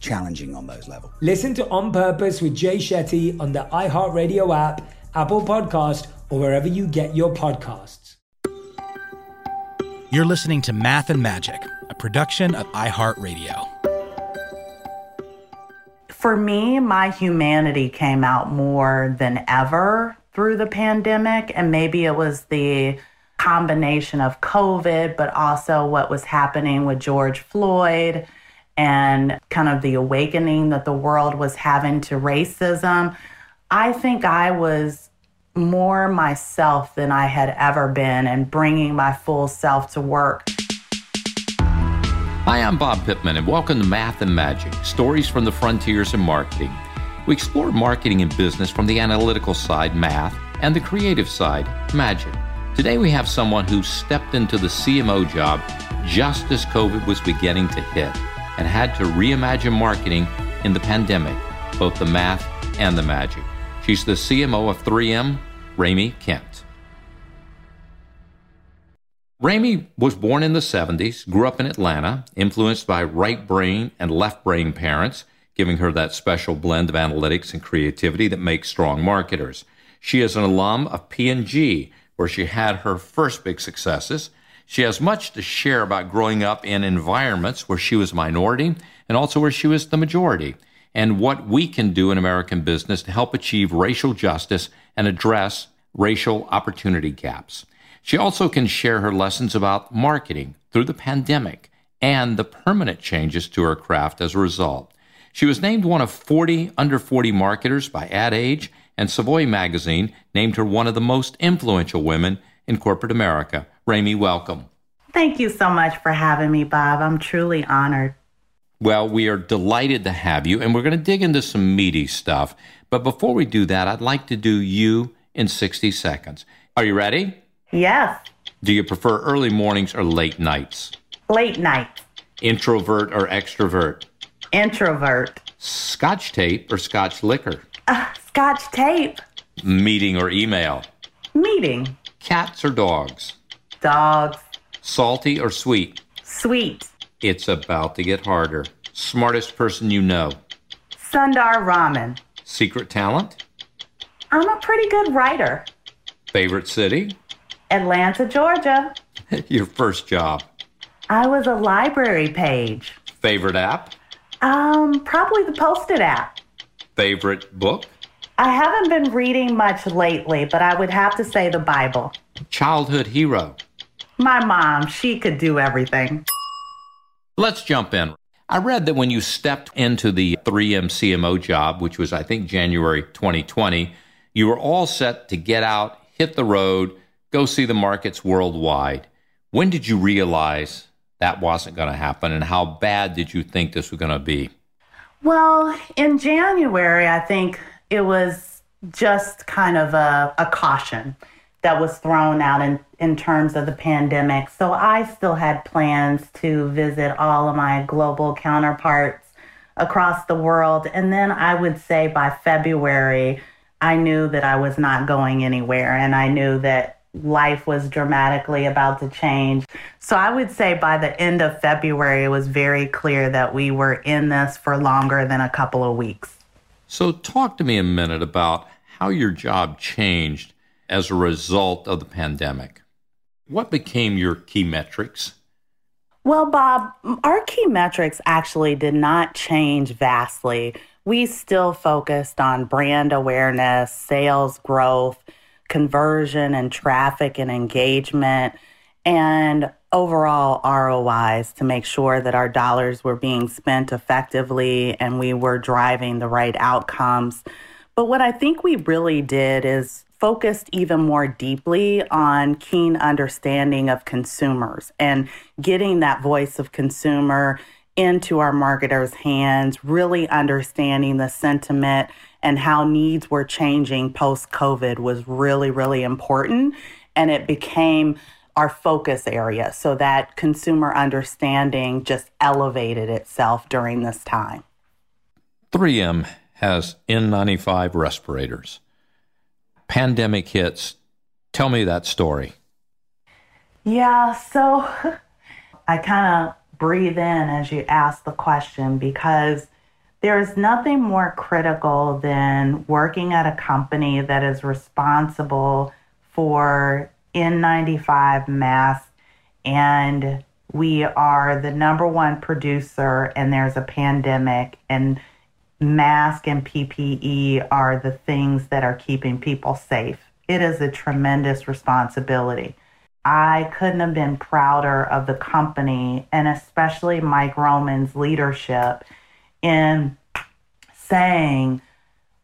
challenging on those levels. Listen to On Purpose with Jay Shetty on the iHeartRadio app, Apple Podcast, or wherever you get your podcasts. You're listening to Math and Magic, a production of iHeartRadio. For me, my humanity came out more than ever through the pandemic, and maybe it was the combination of COVID, but also what was happening with George Floyd and kind of the awakening that the world was having to racism. I think I was more myself than I had ever been and bringing my full self to work. Hi, I'm Bob Pittman, and welcome to Math and Magic Stories from the Frontiers in Marketing. We explore marketing and business from the analytical side, math, and the creative side, magic. Today, we have someone who stepped into the CMO job just as COVID was beginning to hit and had to reimagine marketing in the pandemic, both the math and the magic. She's the CMO of 3M, Rami Kent. Rami was born in the 70s, grew up in Atlanta, influenced by right brain and left brain parents, giving her that special blend of analytics and creativity that makes strong marketers. She is an alum of P&G, where she had her first big successes. She has much to share about growing up in environments where she was a minority and also where she was the majority and what we can do in American business to help achieve racial justice and address racial opportunity gaps. She also can share her lessons about marketing through the pandemic and the permanent changes to her craft as a result. She was named one of 40 under 40 marketers by Ad Age, and Savoy magazine named her one of the most influential women in corporate America. Rami, welcome. Thank you so much for having me, Bob. I'm truly honored. Well, we are delighted to have you, and we're going to dig into some meaty stuff. But before we do that, I'd like to do you in 60 seconds. Are you ready? Yes. Do you prefer early mornings or late nights? Late nights. Introvert or extrovert? Introvert. Scotch tape or scotch liquor? Uh, scotch tape. Meeting or email? Meeting. Cats or dogs? Dogs. Salty or sweet? Sweet. It's about to get harder. Smartest person you know? Sundar Raman. Secret talent? I'm a pretty good writer. Favorite city? Atlanta, Georgia. Your first job. I was a library page. Favorite app? Um, probably the Post-it app. Favorite book? I haven't been reading much lately, but I would have to say the Bible. Childhood hero? My mom, she could do everything. Let's jump in. I read that when you stepped into the 3M CMO job, which was, I think, January 2020, you were all set to get out, hit the road, go see the markets worldwide. When did you realize that wasn't going to happen, and how bad did you think this was going to be? Well, in January, I think it was just kind of a, a caution that was thrown out in, in terms of the pandemic. So I still had plans to visit all of my global counterparts across the world. And then I would say by February, I knew that I was not going anywhere and I knew that life was dramatically about to change. So I would say by the end of February, it was very clear that we were in this for longer than a couple of weeks. So, talk to me a minute about how your job changed as a result of the pandemic. What became your key metrics? Well, Bob, our key metrics actually did not change vastly. We still focused on brand awareness, sales growth, conversion and traffic and engagement, and overall ROIs to make sure that our dollars were being spent effectively and we were driving the right outcomes. But what I think we really did is focused even more deeply on keen understanding of consumers and getting that voice of consumer into our marketers' hands, really understanding the sentiment and how needs were changing post COVID was really, really important. And it became our focus area so that consumer understanding just elevated itself during this time. 3M has N95 respirators. Pandemic hits. Tell me that story. Yeah, so I kind of breathe in as you ask the question because there's nothing more critical than working at a company that is responsible for N95 masks and we are the number one producer and there's a pandemic and mask and PPE are the things that are keeping people safe. It is a tremendous responsibility. I couldn't have been prouder of the company and especially Mike Roman's leadership in saying,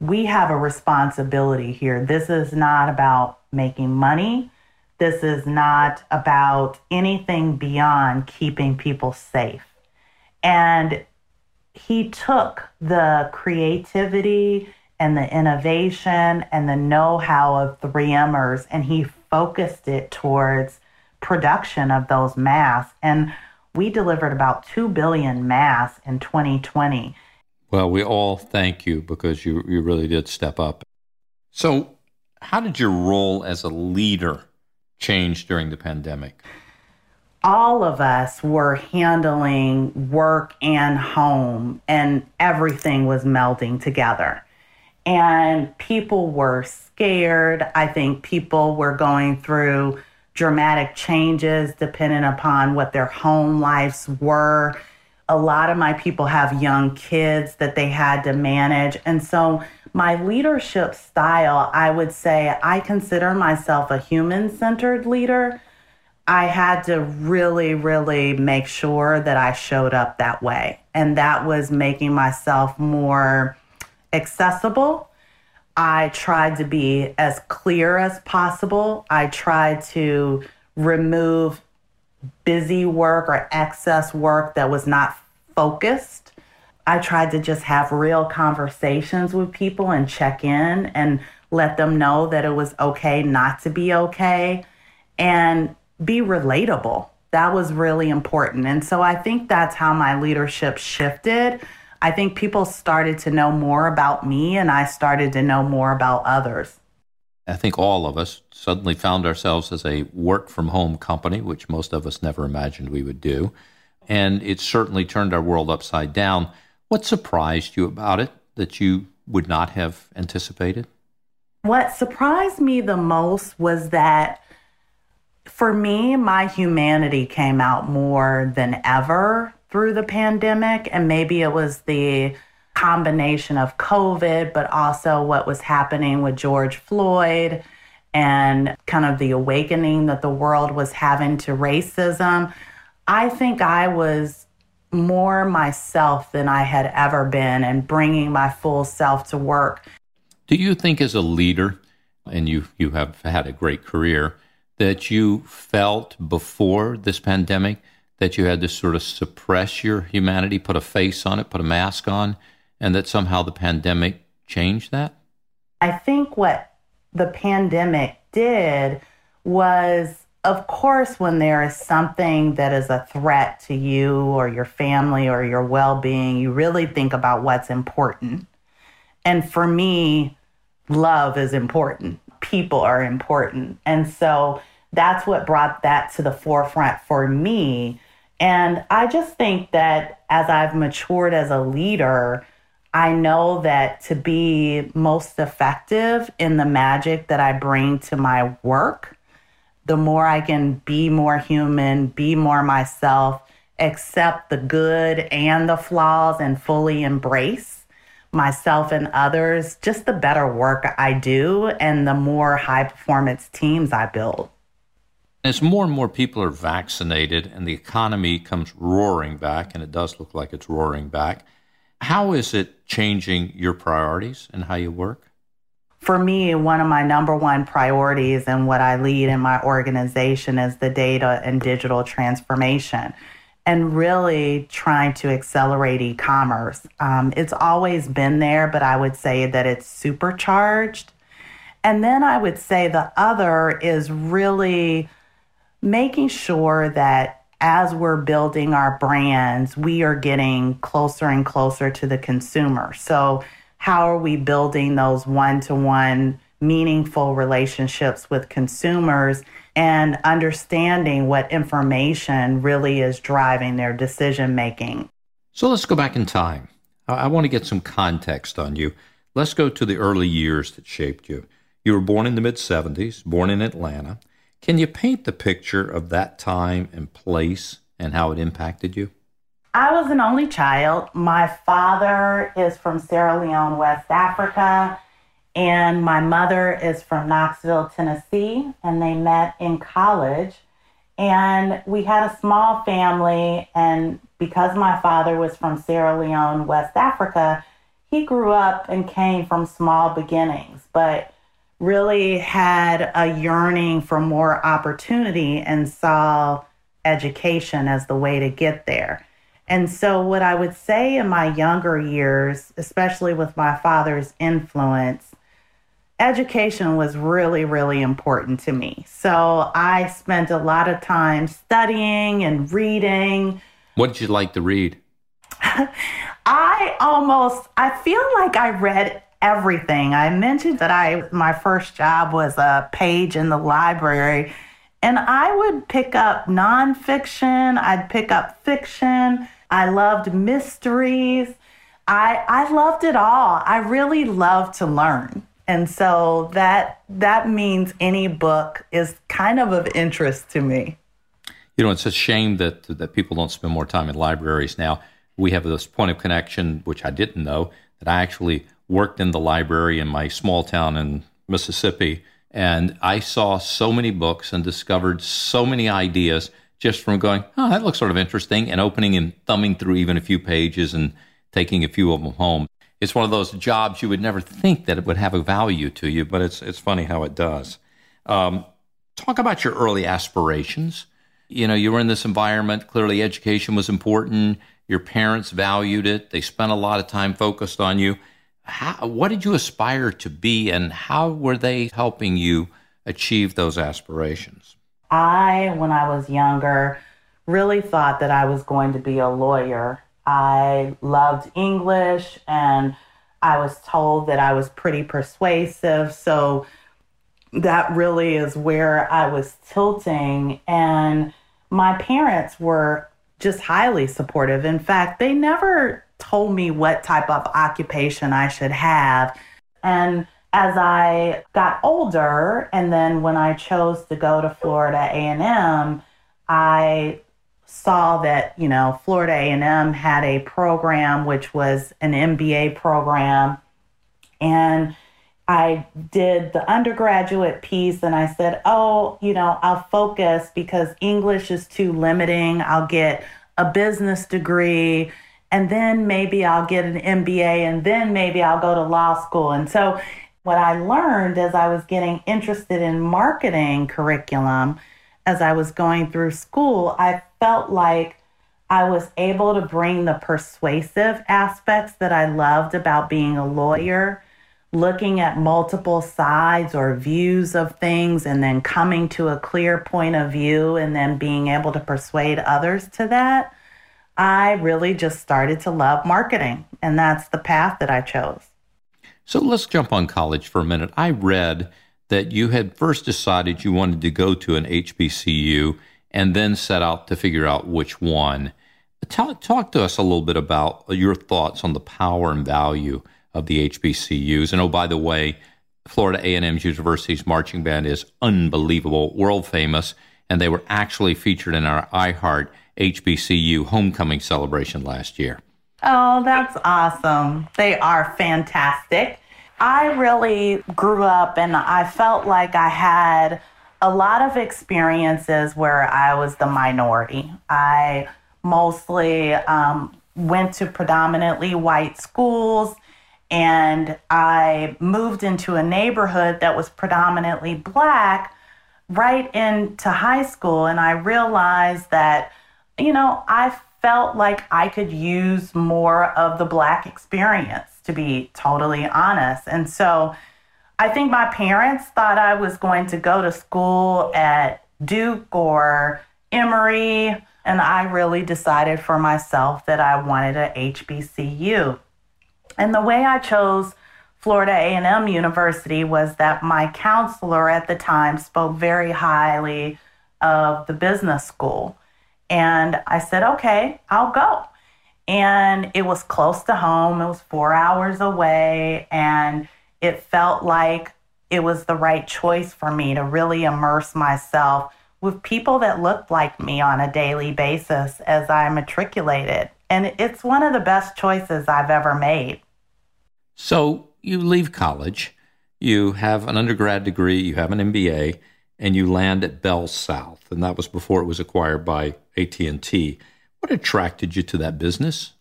we have a responsibility here. This is not about making money. This is not about anything beyond keeping people safe. And he took the creativity and the innovation and the know how of 3Mers and he focused it towards production of those masks. And we delivered about 2 billion masks in 2020. Well, we all thank you because you, you really did step up. So, how did your role as a leader change during the pandemic? All of us were handling work and home, and everything was melding together. And people were scared. I think people were going through dramatic changes depending upon what their home lives were a lot of my people have young kids that they had to manage. And so, my leadership style, I would say I consider myself a human centered leader. I had to really, really make sure that I showed up that way. And that was making myself more accessible. I tried to be as clear as possible. I tried to remove busy work or excess work that was not focused. I tried to just have real conversations with people and check in and let them know that it was okay not to be okay and be relatable. That was really important. And so I think that's how my leadership shifted. I think people started to know more about me and I started to know more about others. I think all of us suddenly found ourselves as a work from home company, which most of us never imagined we would do. And it certainly turned our world upside down. What surprised you about it that you would not have anticipated? What surprised me the most was that For me, my humanity came out more than ever through the pandemic. And maybe it was the combination of COVID, but also what was happening with George Floyd and kind of the awakening that the world was having to racism. I think I was more myself than I had ever been and bringing my full self to work. Do you think, as a leader, and you, you have had a great career, that you felt before this pandemic that you had to sort of suppress your humanity, put a face on it, put a mask on, and that somehow the pandemic changed that? I think what the pandemic did was of course, when there is something that is a threat to you or your family or your well being, you really think about what's important. And for me, love is important, people are important. And so that's what brought that to the forefront for me. And I just think that as I've matured as a leader, I know that to be most effective in the magic that I bring to my work, the more I can be more human, be more myself, accept the good and the flaws, and fully embrace myself and others, just the better work I do and the more high performance teams I build. As more and more people are vaccinated and the economy comes roaring back, and it does look like it's roaring back, how is it changing your priorities and how you work? for me, one of my number one priorities and what I lead in my organization is the data and digital transformation and really trying to accelerate e commerce. Um, it's always been there, but I would say that it's supercharged. And then I would say the other is really making sure that as we're building our brands, we are getting closer and closer to the consumer. So how are we building those one to one meaningful relationships with consumers and understanding what information really is driving their decision making. So let's go back in time. I want to get some context on you. Let's go to the early years that shaped you. You were born in the mid 70s, born in Atlanta. Can you paint the picture of that time and place and how it impacted you? I was an only child. My father is from Sierra Leone, West Africa, and my mother is from Knoxville, Tennessee, and they met in college. And we had a small family, and because my father was from Sierra Leone, West Africa, he grew up and came from small beginnings, but really had a yearning for more opportunity and saw education as the way to get there. And so, what I would say in my younger years, especially with my father's influence, education was really, really important to me. So, I spent a lot of time studying and reading. What did you like to read? I almost, I feel like I read everything. I mentioned that I, my first job was a page in the library. And I would pick up nonfiction, I'd pick up fiction, I loved mysteries. I I loved it all. I really love to learn. And so that that means any book is kind of of interest to me. You know, it's a shame that that people don't spend more time in libraries now. We have this point of connection, which I didn't know, that I actually worked in the library in my small town in Mississippi, and I saw so many books and discovered so many ideas just from going, oh, that looks sort of interesting, and opening and thumbing through even a few pages and taking a few of them home. It's one of those jobs you would never think that it would have a value to you, but it's it's funny how it does. Um, talk about your early aspirations. You know, you were in this environment. Clearly, education was important. Your parents valued it. They spent a lot of time focused on you. How, what did you aspire to be, and how were they helping you achieve those aspirations? I, when I was younger, really thought that I was going to be a lawyer. I loved English and I was told that I was pretty persuasive. So that really is where I was tilting. And my parents were just highly supportive. In fact, they never told me what type of occupation I should have. And as I got older and then when I chose to go to Florida A&M, I saw that, you know, Florida A&M had a program which was an MBA program and I did the undergraduate piece and I said, "Oh, you know, I'll focus because English is too limiting. I'll get a business degree and then maybe I'll get an MBA and then maybe I'll go to law school." And so what I learned as I was getting interested in marketing curriculum as I was going through school, I felt like I was able to bring the persuasive aspects that I loved about being a lawyer, looking at multiple sides or views of things, and then coming to a clear point of view and then being able to persuade others to that. I really just started to love marketing, and that's the path that I chose. So let's jump on college for a minute. I read that you had first decided you wanted to go to an HBCU and then set out to figure out which one. Talk, talk to us a little bit about your thoughts on the power and value of the HBCUs. And oh, by the way, Florida A&M University's marching band is unbelievable, world famous, and they were actually featured in our iHeart HBCU homecoming celebration last year. Oh, that's awesome. They are fantastic. I really grew up and I felt like I had a lot of experiences where I was the minority. I mostly um, went to predominantly white schools and I moved into a neighborhood that was predominantly black right into high school. And I realized that, you know, I felt like I could use more of the black experience, to be totally honest. And so I think my parents thought I was going to go to school at Duke or Emory, and I really decided for myself that I wanted a HBCU. And the way I chose Florida A&M University was that my counselor at the time spoke very highly of the business school. And I said, "Okay, I'll go." And it was close to home. It was 4 hours away and it felt like it was the right choice for me to really immerse myself with people that looked like me on a daily basis as I matriculated. And it's one of the best choices I've ever made. So you leave college, you have an undergrad degree, you have an MBA, and you land at Bell South, and that was before it was acquired by AT&T. What attracted you to that business?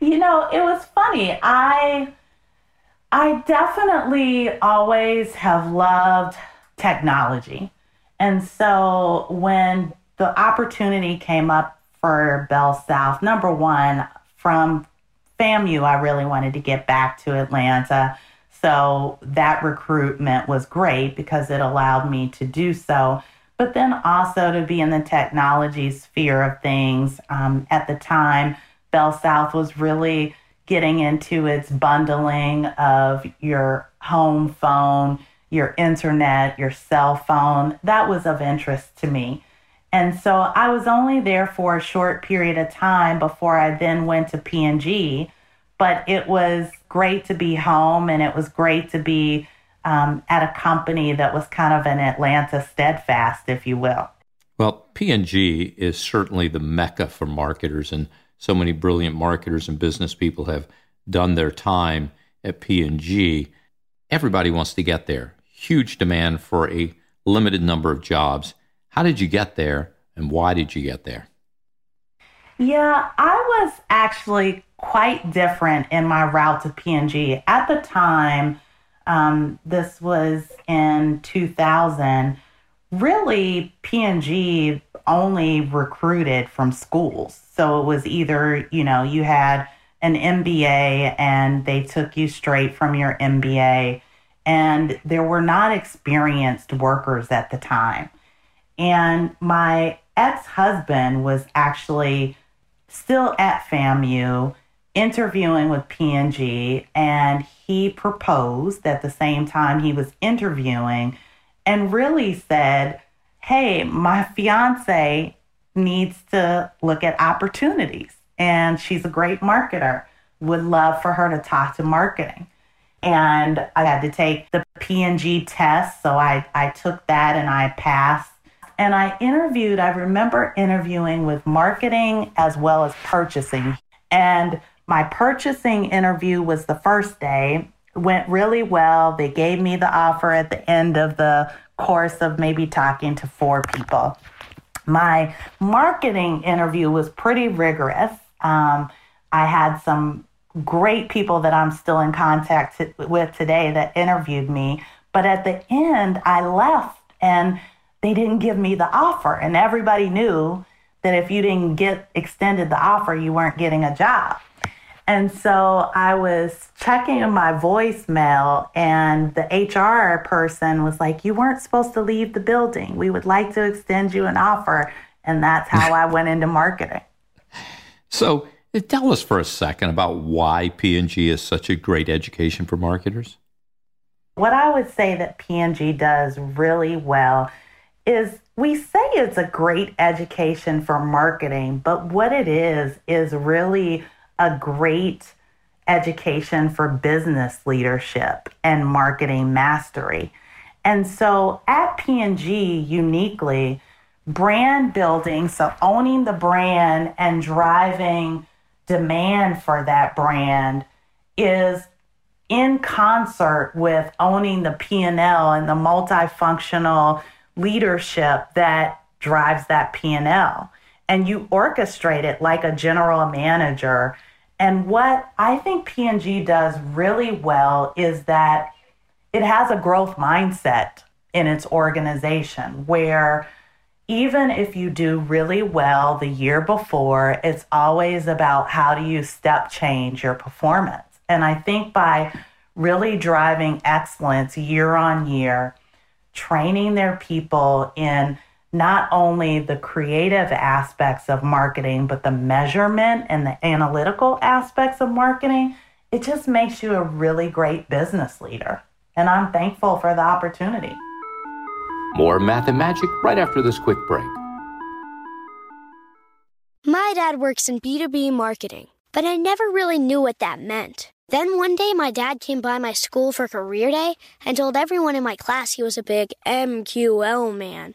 You know, it was funny. I I definitely always have loved technology. And so when the opportunity came up for Bell South, number one, from FAMU, I really wanted to get back to Atlanta. So that recruitment was great because it allowed me to do so. But then also to be in the technology sphere of things. Um, at the time, Bell South was really getting into its bundling of your home phone, your internet, your cell phone. That was of interest to me. And so I was only there for a short period of time before I then went to P&G. But it was great to be home and it was great to be um, at a company that was kind of an Atlanta steadfast, if you will. Well, P&G is certainly the mecca for marketers and so many brilliant marketers and business people have done their time at P&G. Everybody wants to get there. Huge demand for a limited number of jobs. How did you get there and why did you get there? Yeah, I was actually quite different in my route to P&G. At the time, um, this was in 2000, really P&G only recruited from schools. So it was either, you know, you had an MBA and they took you straight from your MBA, and there were not experienced workers at the time. And my ex husband was actually still at FAMU interviewing with P&G and he proposed at the same time he was interviewing and really said, "Hey, my fiance needs to look at opportunities. And she's a great marketer. Would love for her to talk to marketing. and I had to take the P&G test. So I, I took that and I passed. And I interviewed, I remember interviewing with marketing as well as purchasing. And my purchasing interview was the first day, went really well. They gave me the offer at the end of the course of maybe talking to four people. My marketing interview was pretty rigorous. Um, I had some great people that I'm still in contact with today that interviewed me. But at the end, I left and they didn't give me the offer. And everybody knew that if you didn't get extended the offer, you weren't getting a job. And so I was checking my voicemail, and the HR person was like, You weren't supposed to leave the building. We would like to extend you an offer. And that's how I went into marketing. So Tell us for a second about why P&G is such a great education for marketers. What I would say that P&G does really well is we say it's a great education for marketing, but what it is is really a great education for business leadership and marketing mastery. And so at P&G uniquely, brand building, so owning the brand and driving demand for that brand is in concert with owning the P&L and the multifunctional leadership that drives that P&L and you orchestrate it like a general manager and what I think P&G does really well is that it has a growth mindset in its organization where even if you do really well the year before, it's always about how do you step change your performance. And I think by really driving excellence year on year, training their people in not only the creative aspects of marketing, but the measurement and the analytical aspects of marketing, it just makes you a really great business leader. And I'm thankful for the opportunity. More Math and Magic right after this quick break. My dad works in B2B marketing, but I never really knew what that meant. Then one day, my dad came by my school for career day and told everyone in my class he was a big MQL man.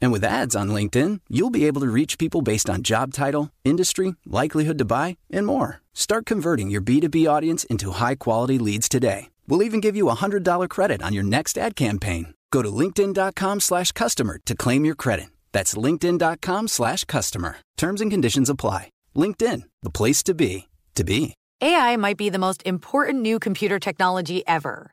And with ads on LinkedIn, you'll be able to reach people based on job title, industry, likelihood to buy, and more. Start converting your B2B audience into high quality leads today. We'll even give you a $100 credit on your next ad campaign. Go to linkedin.com slash customer to claim your credit. That's linkedin.com slash customer. Terms and conditions apply. LinkedIn, the place to be, to be. AI might be the most important new computer technology ever.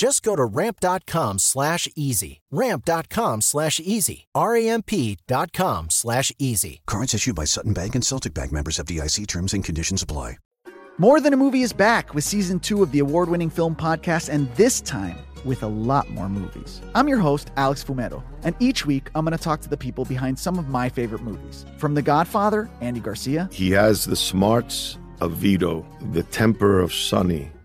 Just go to ramp.com slash easy. Ramp.com slash easy. R-A-M-P.com slash easy. Cards issued by Sutton Bank and Celtic Bank members of DIC terms and conditions apply. More Than a Movie is back with season two of the award winning film podcast, and this time with a lot more movies. I'm your host, Alex Fumero, and each week I'm going to talk to the people behind some of my favorite movies. From The Godfather, Andy Garcia. He has the smarts of Vito, the temper of Sonny,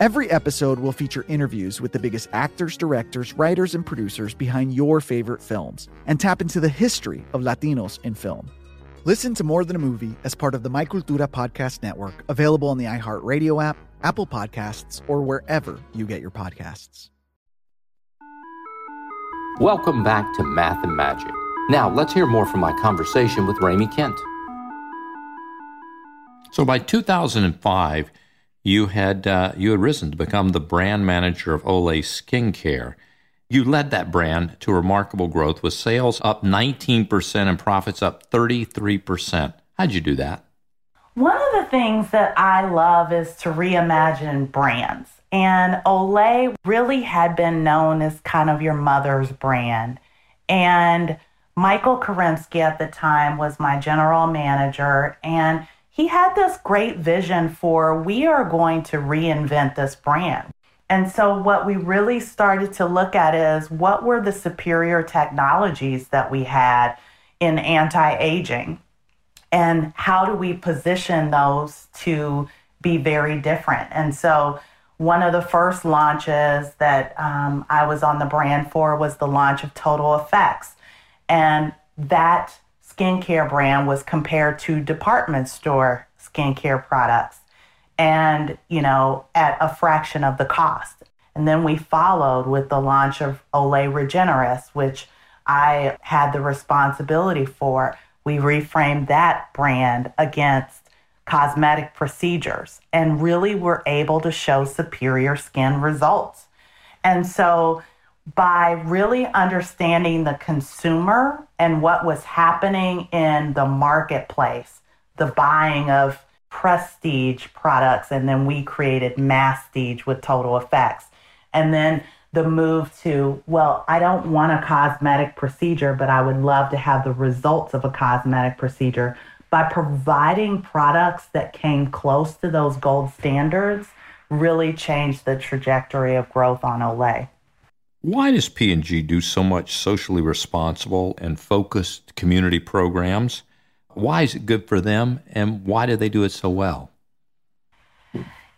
Every episode will feature interviews with the biggest actors, directors, writers, and producers behind your favorite films and tap into the history of Latinos in film. Listen to More Than a Movie as part of the My Cultura Podcast Network, available on the iHeartRadio app, Apple Podcasts, or wherever you get your podcasts. Welcome back to Math and Magic. Now, let's hear more from my conversation with Ramey Kent. So, by 2005, you had uh, you had risen to become the brand manager of Olay Skincare. You led that brand to remarkable growth with sales up 19% and profits up 33%. How'd you do that? One of the things that I love is to reimagine brands. And Olay really had been known as kind of your mother's brand. And Michael Karimsky at the time was my general manager. And he had this great vision for we are going to reinvent this brand. And so, what we really started to look at is what were the superior technologies that we had in anti aging, and how do we position those to be very different? And so, one of the first launches that um, I was on the brand for was the launch of Total Effects. And that skincare brand was compared to department store skincare products and, you know, at a fraction of the cost. And then we followed with the launch of Olay Regenerist, which I had the responsibility for. We reframed that brand against cosmetic procedures and really were able to show superior skin results. And so by really understanding the consumer and what was happening in the marketplace, the buying of prestige products, and then we created masstige with total effects. And then the move to, well, I don't want a cosmetic procedure, but I would love to have the results of a cosmetic procedure. By providing products that came close to those gold standards, really changed the trajectory of growth on Olay. Why does P&G do so much socially responsible and focused community programs? Why is it good for them and why do they do it so well?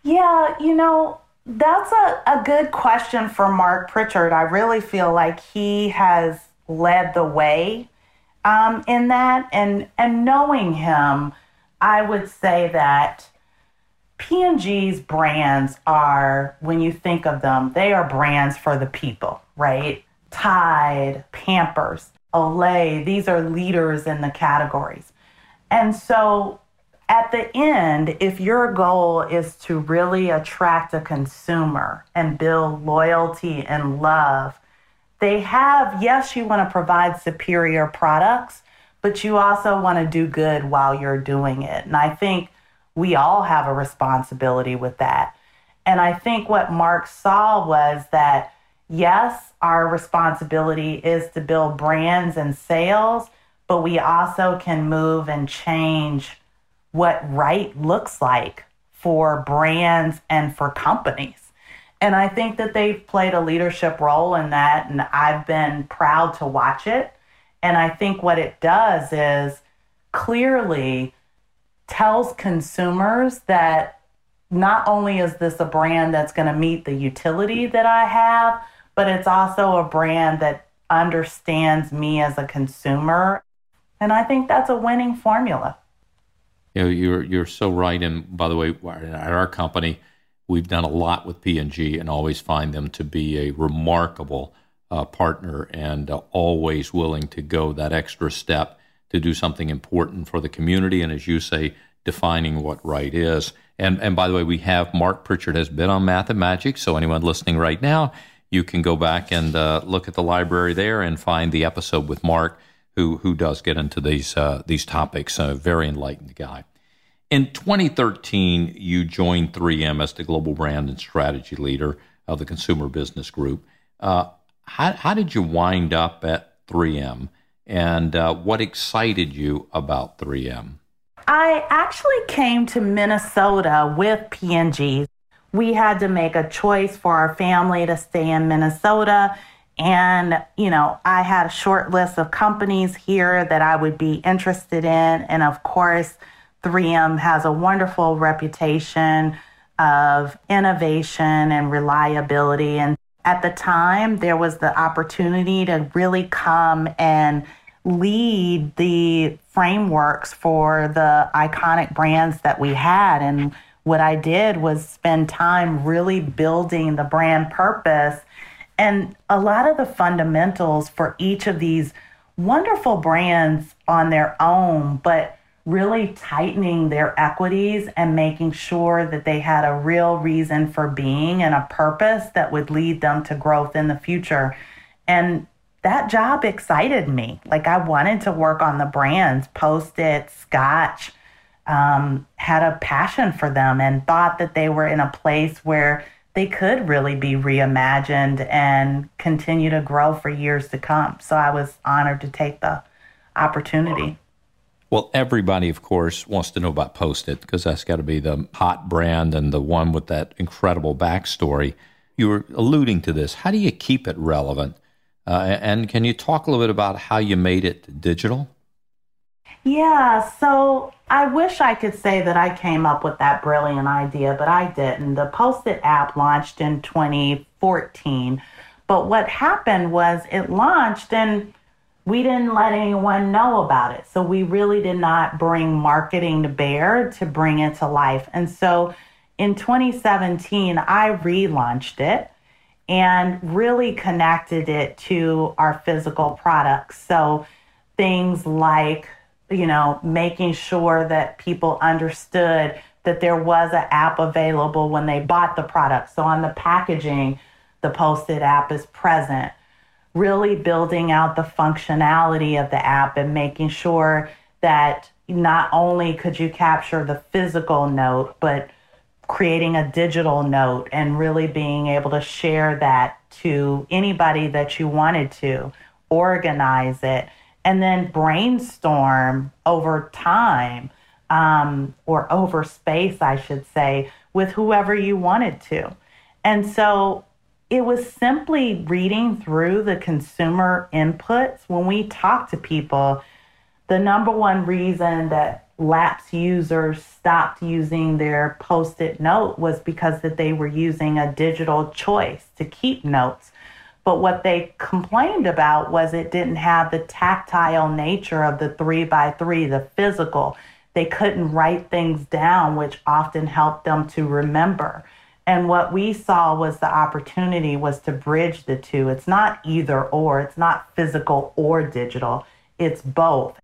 Yeah, you know, that's a, a good question for Mark Pritchard. I really feel like he has led the way um, in that. And, and knowing him, I would say that P&G's brands are, when you think of them, they are brands for the people, right? Tide, Pampers, Olay, these are leaders in the categories. And so at the end, if your goal is to really attract a consumer and build loyalty and love, they have, yes, you want to provide superior products, but you also want to do good while you're doing it. And I think we all have a responsibility with that. And I think what Mark saw was that, yes, our responsibility is to build brands and sales, but we also can move and change what right looks like for brands and for companies. And I think that they've played a leadership role in that, and I've been proud to watch it. And I think what it does is clearly tells consumers that not only is this a brand that's going to meet the utility that I have, but it's also a brand that understands me as a consumer. And I think that's a winning formula. You know, you're you're so right. And by the way, at our company, we've done a lot with P&G and always find them to be a remarkable uh, partner and uh, always willing to go that extra step to do something important for the community. And as you say, defining what right is. And and by the way, we have Mark Pritchard has been on Math and Magic. So anyone listening right now, you can go back and uh, look at the library there and find the episode with Mark, who who does get into these uh, these topics. A very enlightened guy. In 2013, you joined 3M as the global brand and strategy leader of the Consumer Business Group. Uh, how, how did you wind up at 3M, and uh, what excited you about 3M? I actually came to Minnesota with P&G. We had to make a choice for our family to stay in Minnesota. And, you know, I had a short list of companies here that I would be interested in. And of course, 3M has a wonderful reputation of innovation and reliability. And at the time, there was the opportunity to really come and lead the frameworks for the iconic brands that we had. And what I did was spend time really building the brand purpose and a lot of the fundamentals for each of these wonderful brands on their own, but really tightening their equities and making sure that they had a real reason for being and a purpose that would lead them to growth in the future. And that job excited me. Like I wanted to work on the brands, Post it, Scotch, um, had a passion for them and thought that they were in a place where they could really be reimagined and continue to grow for years to come. So I was honored to take the opportunity. Well, everybody, of course, wants to know about Post it because that's got to be the hot brand and the one with that incredible backstory. You were alluding to this. How do you keep it relevant? Uh, and can you talk a little bit about how you made it digital? Yeah, so I wish I could say that I came up with that brilliant idea, but I didn't. The Post it app launched in 2014. But what happened was it launched and we didn't let anyone know about it. So we really did not bring marketing to bear to bring it to life. And so in 2017, I relaunched it and really connected it to our physical products. So things like, you know, making sure that people understood that there was an app available when they bought the product. So on the packaging, the Post it app is present. Really building out the functionality of the app and making sure that not only could you capture the physical note, but creating a digital note and really being able to share that to anybody that you wanted to, organize it, and then brainstorm over time um, or over space, I should say, with whoever you wanted to. And so it was simply reading through the consumer inputs. When we talk to people, the number one reason that lapsed users stopped using their post-it note was because that they were using a digital choice to keep notes. But what they complained about was it didn't have the tactile nature of the three by three the physical. They couldn't write things down which often helped them to remember and what we saw was the opportunity was to bridge the two it's not either or it's not physical or digital it's both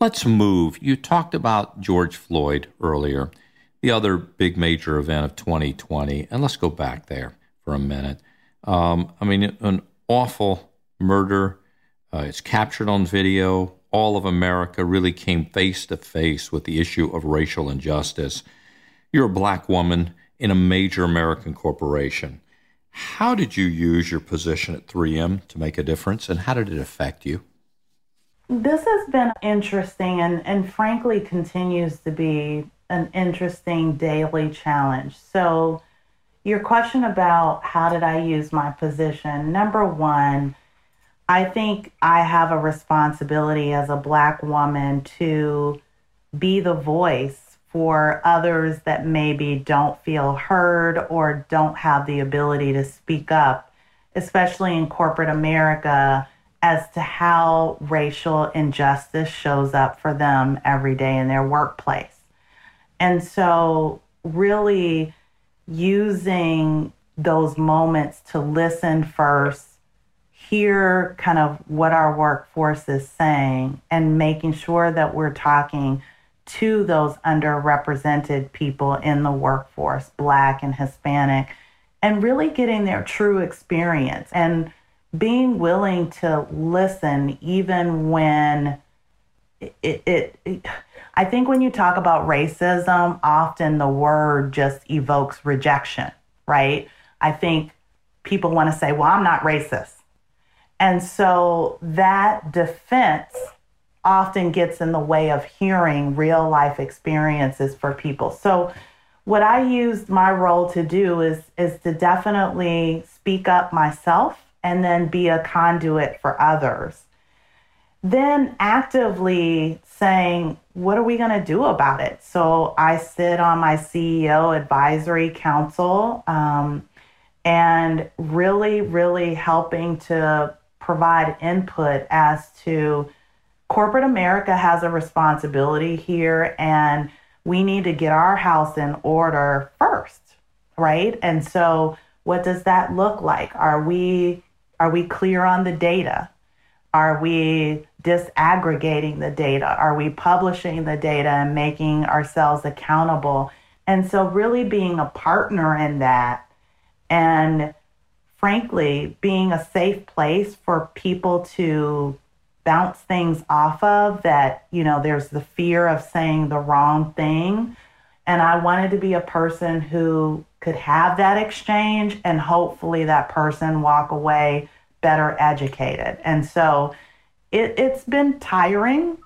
Let's move. You talked about George Floyd earlier, the other big major event of 2020, and let's go back there for a minute. Um, I mean, an awful murder. Uh, it's captured on video. All of America really came face to face with the issue of racial injustice. You're a black woman in a major American corporation. How did you use your position at 3M to make a difference, and how did it affect you? This has been interesting and, and frankly continues to be an interesting daily challenge. So, your question about how did I use my position? Number one, I think I have a responsibility as a Black woman to be the voice for others that maybe don't feel heard or don't have the ability to speak up, especially in corporate America as to how racial injustice shows up for them every day in their workplace. And so, really using those moments to listen first, hear kind of what our workforce is saying, and making sure that we're talking to those underrepresented people in the workforce, Black and Hispanic, and really getting their true experience and being willing to listen even when it, it, it, I think when you talk about racism, often the word just evokes rejection, right? I think people want to say, well, I'm not racist. And so that defense often gets in the way of hearing real life experiences for people. So what I used my role to do is is to definitely speak up myself and then be a conduit for others. Then actively saying, what are we going to do about it? So I sit on my CEO advisory council um, and really, really helping to provide input as to corporate America has a responsibility here and we need to get our house in order first, right? And so what does that look like? Are we are we clear on the data? Are we disaggregating the data? Are we publishing the data and making ourselves accountable? And so, really being a partner in that and frankly, being a safe place for people to bounce things off of that, you know, there's the fear of saying the wrong thing. And I wanted to be a person who could have that exchange and hopefully that person walk away better educated. And so it, it's been tiring,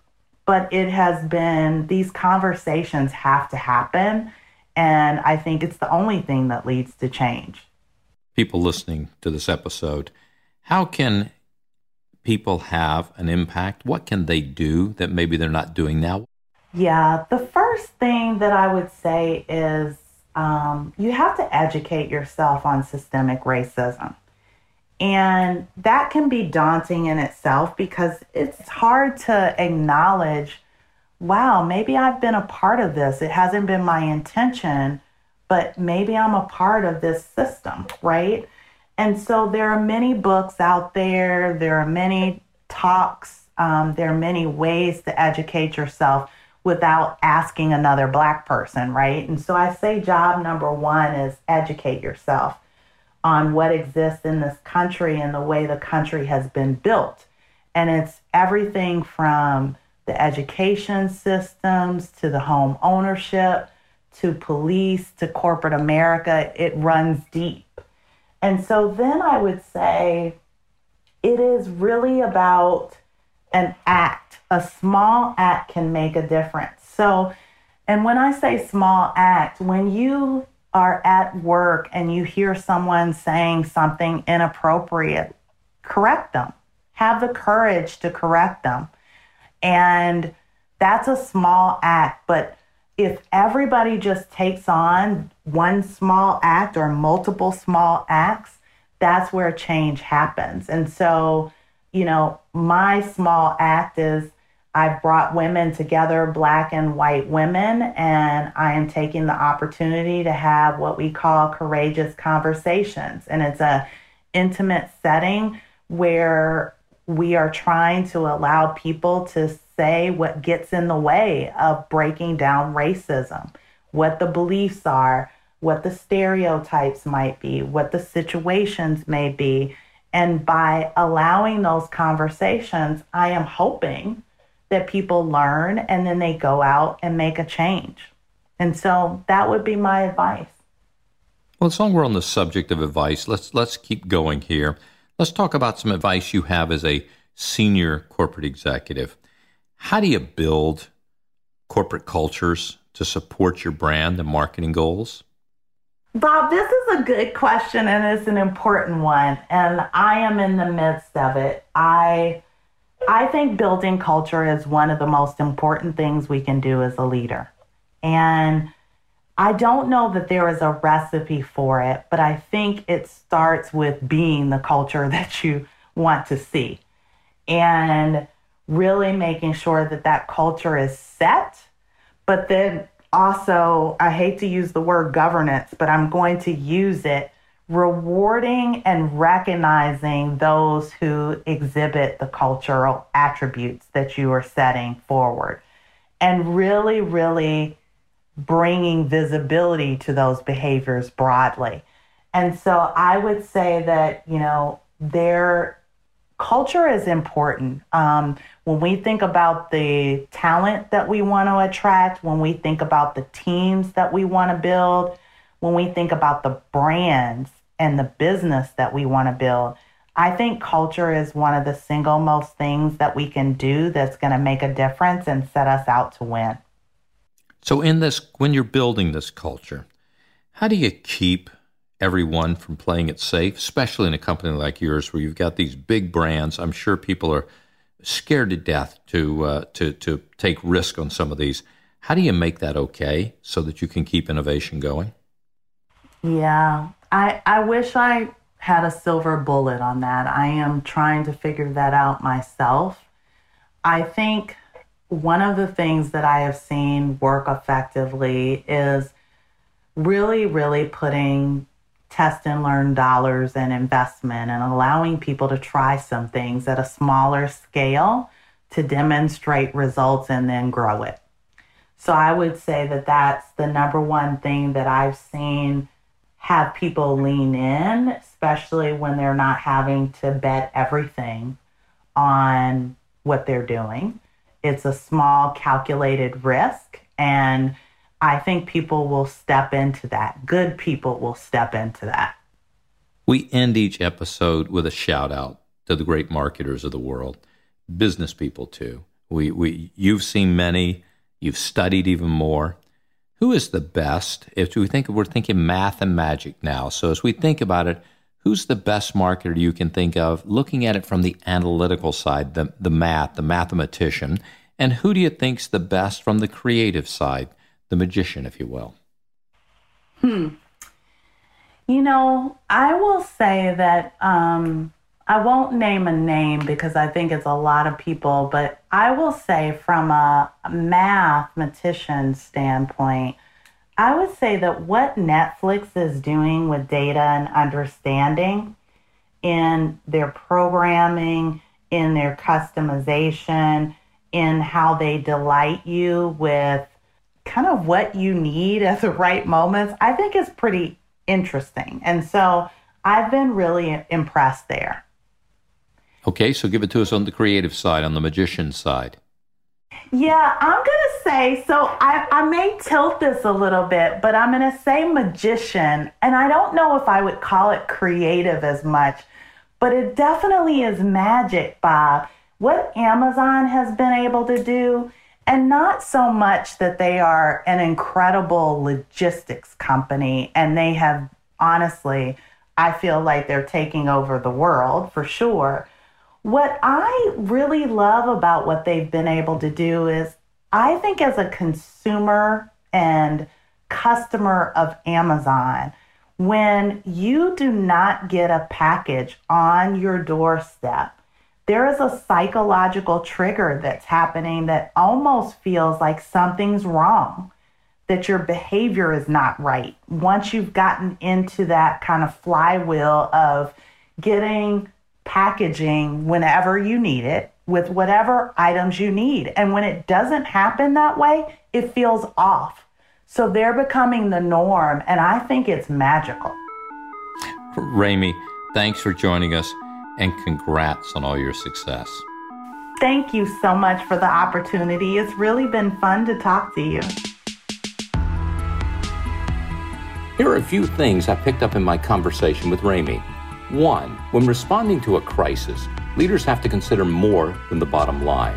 but it has been, these conversations have to happen. And I think it's the only thing that leads to change. People listening to this episode, how can people have an impact? What can they do that maybe they're not doing now? Yeah, the first thing that I would say is um, you have to educate yourself on systemic racism. And that can be daunting in itself because it's hard to acknowledge, wow, maybe I've been a part of this. It hasn't been my intention, but maybe I'm a part of this system, right? And so there are many books out there, there are many talks, um, there are many ways to educate yourself without asking another Black person, right? And so I say job number one is educate yourself on what exists in this country and the way the country has been built. And it's everything from the education systems to the home ownership to police to corporate America. It runs deep. And so then I would say it is really about an act. A small act can make a difference. So, and when I say small act, when you are at work and you hear someone saying something inappropriate, correct them. Have the courage to correct them. And that's a small act, but if everybody just takes on one small act or multiple small acts, that's where change happens. And so, you know, my small act is I've brought women together, black and white women, and I am taking the opportunity to have what we call courageous conversations. And it's a intimate setting where we are trying to allow people to say what gets in the way of breaking down racism, what the beliefs are, what the stereotypes might be, what the situations may be. And by allowing those conversations, I am hoping that people learn and then they go out and make a change. And so that would be my advice. Well, as long as we're on the subject of advice, let's let's keep going here. Let's talk about some advice you have as a senior corporate executive. How do you build corporate cultures to support your brand and marketing goals? Bob, this is a good question and it's an important one. And I am in the midst of it. I I think building culture is one of the most important things we can do as a leader. And I don't know that there is a recipe for it, but I think it starts with being the culture that you want to see. and really making sure that that culture is set. But then also, I hate to use the word governance, but I'm going to use it rewarding and recognizing those who exhibit the cultural attributes that you are setting forward and really, really bringing visibility to those behaviors broadly. And so I would say that, you know, their culture is important. Um, when we think about the talent that we want to attract, when we think about the teams that we want to build, when we think about the brands and the business that we want to build, I think culture is one of the single most things that we can do that's going to make a difference and set us out to win. So, in this, when you're building this culture, how do you keep everyone from playing it safe, especially in a company like yours where you've got these big brands? I'm sure people are scared to death to uh, to to take risk on some of these. How do you make that okay so that you can keep innovation going? Yeah, I I wish I had a silver bullet on that. I am trying to figure that out myself. I think one of the things that I have seen work effectively is really, really putting test and learn dollars and investment and allowing people to try some things at a smaller scale to demonstrate results and then grow it. So I would say that that's the number one thing that I've seen have people lean in, especially when they're not having to bet everything on what they're doing. It's a small calculated risk. And I think people will step into that. Good people will step into that. We end each episode with a shout out to the great marketers of the world, business people too. We, we, you've seen many, you've studied even more. Who is the best? If we think we're thinking math and magic now, so as we think about it, who's the best marketer you can think of looking at it from the analytical side, the, the math, the mathematician? And who do you think's the best from the creative side, the magician, if you will? Hmm. You know, I will say that um, I won't name a name because I think it's a lot of people, but I will say from a mathematician standpoint, I would say that what Netflix is doing with data and understanding in their programming, in their customization, in how they delight you with kind of what you need at the right moments, I think is pretty interesting. And so I've been really impressed there. Okay, so give it to us on the creative side, on the magician side. Yeah, I'm going to say so. I, I may tilt this a little bit, but I'm going to say magician. And I don't know if I would call it creative as much, but it definitely is magic, Bob. What Amazon has been able to do, and not so much that they are an incredible logistics company and they have honestly, I feel like they're taking over the world for sure. What I really love about what they've been able to do is I think as a consumer and customer of Amazon, when you do not get a package on your doorstep, there is a psychological trigger that's happening that almost feels like something's wrong, that your behavior is not right. Once you've gotten into that kind of flywheel of getting packaging whenever you need it with whatever items you need. And when it doesn't happen that way, it feels off. So they're becoming the norm, and I think it's magical. Rami, thanks for joining us and congrats on all your success. Thank you so much for the opportunity. It's really been fun to talk to you. Here are a few things I picked up in my conversation with Rami. One, when responding to a crisis, leaders have to consider more than the bottom line.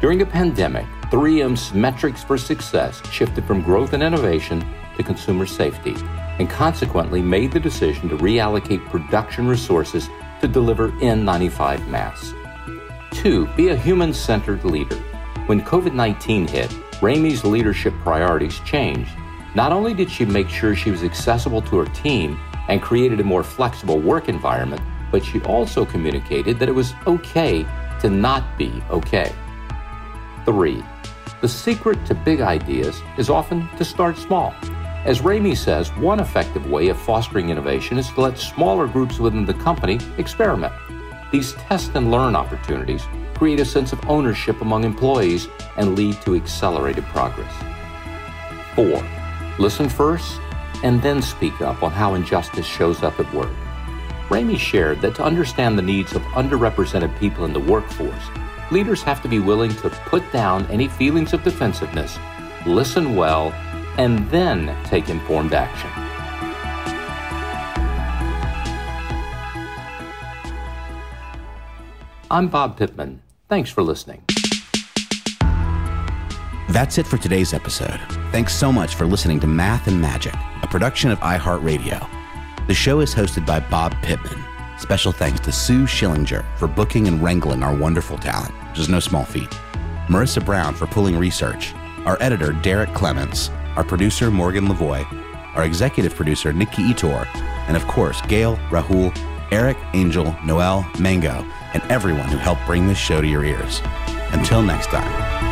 During the pandemic, 3M's metrics for success shifted from growth and innovation to consumer safety, and consequently made the decision to reallocate production resources to deliver N95 masks. Two, be a human centered leader. When COVID 19 hit, Rami's leadership priorities changed. Not only did she make sure she was accessible to her team and created a more flexible work environment, but she also communicated that it was okay to not be okay. Three, the secret to big ideas is often to start small. As Ramey says, one effective way of fostering innovation is to let smaller groups within the company experiment. These test and learn opportunities create a sense of ownership among employees and lead to accelerated progress. Four, listen first and then speak up on how injustice shows up at work. Ramey shared that to understand the needs of underrepresented people in the workforce, leaders have to be willing to put down any feelings of defensiveness, listen well, and then take informed action. I'm Bob Pittman. Thanks for listening. That's it for today's episode. Thanks so much for listening to Math and Magic, a production of iHeartRadio. The show is hosted by Bob Pittman. Special thanks to Sue Schillinger for booking and wrangling our wonderful talent, which is no small feat. Marissa Brown for pulling research. Our editor, Derek Clements. Our producer, Morgan Lavoie. Our executive producer, Nikki Ettore. And of course, Gail, Rahul, Eric, Angel, Noel, Mango, and everyone who helped bring this show to your ears. Until next time.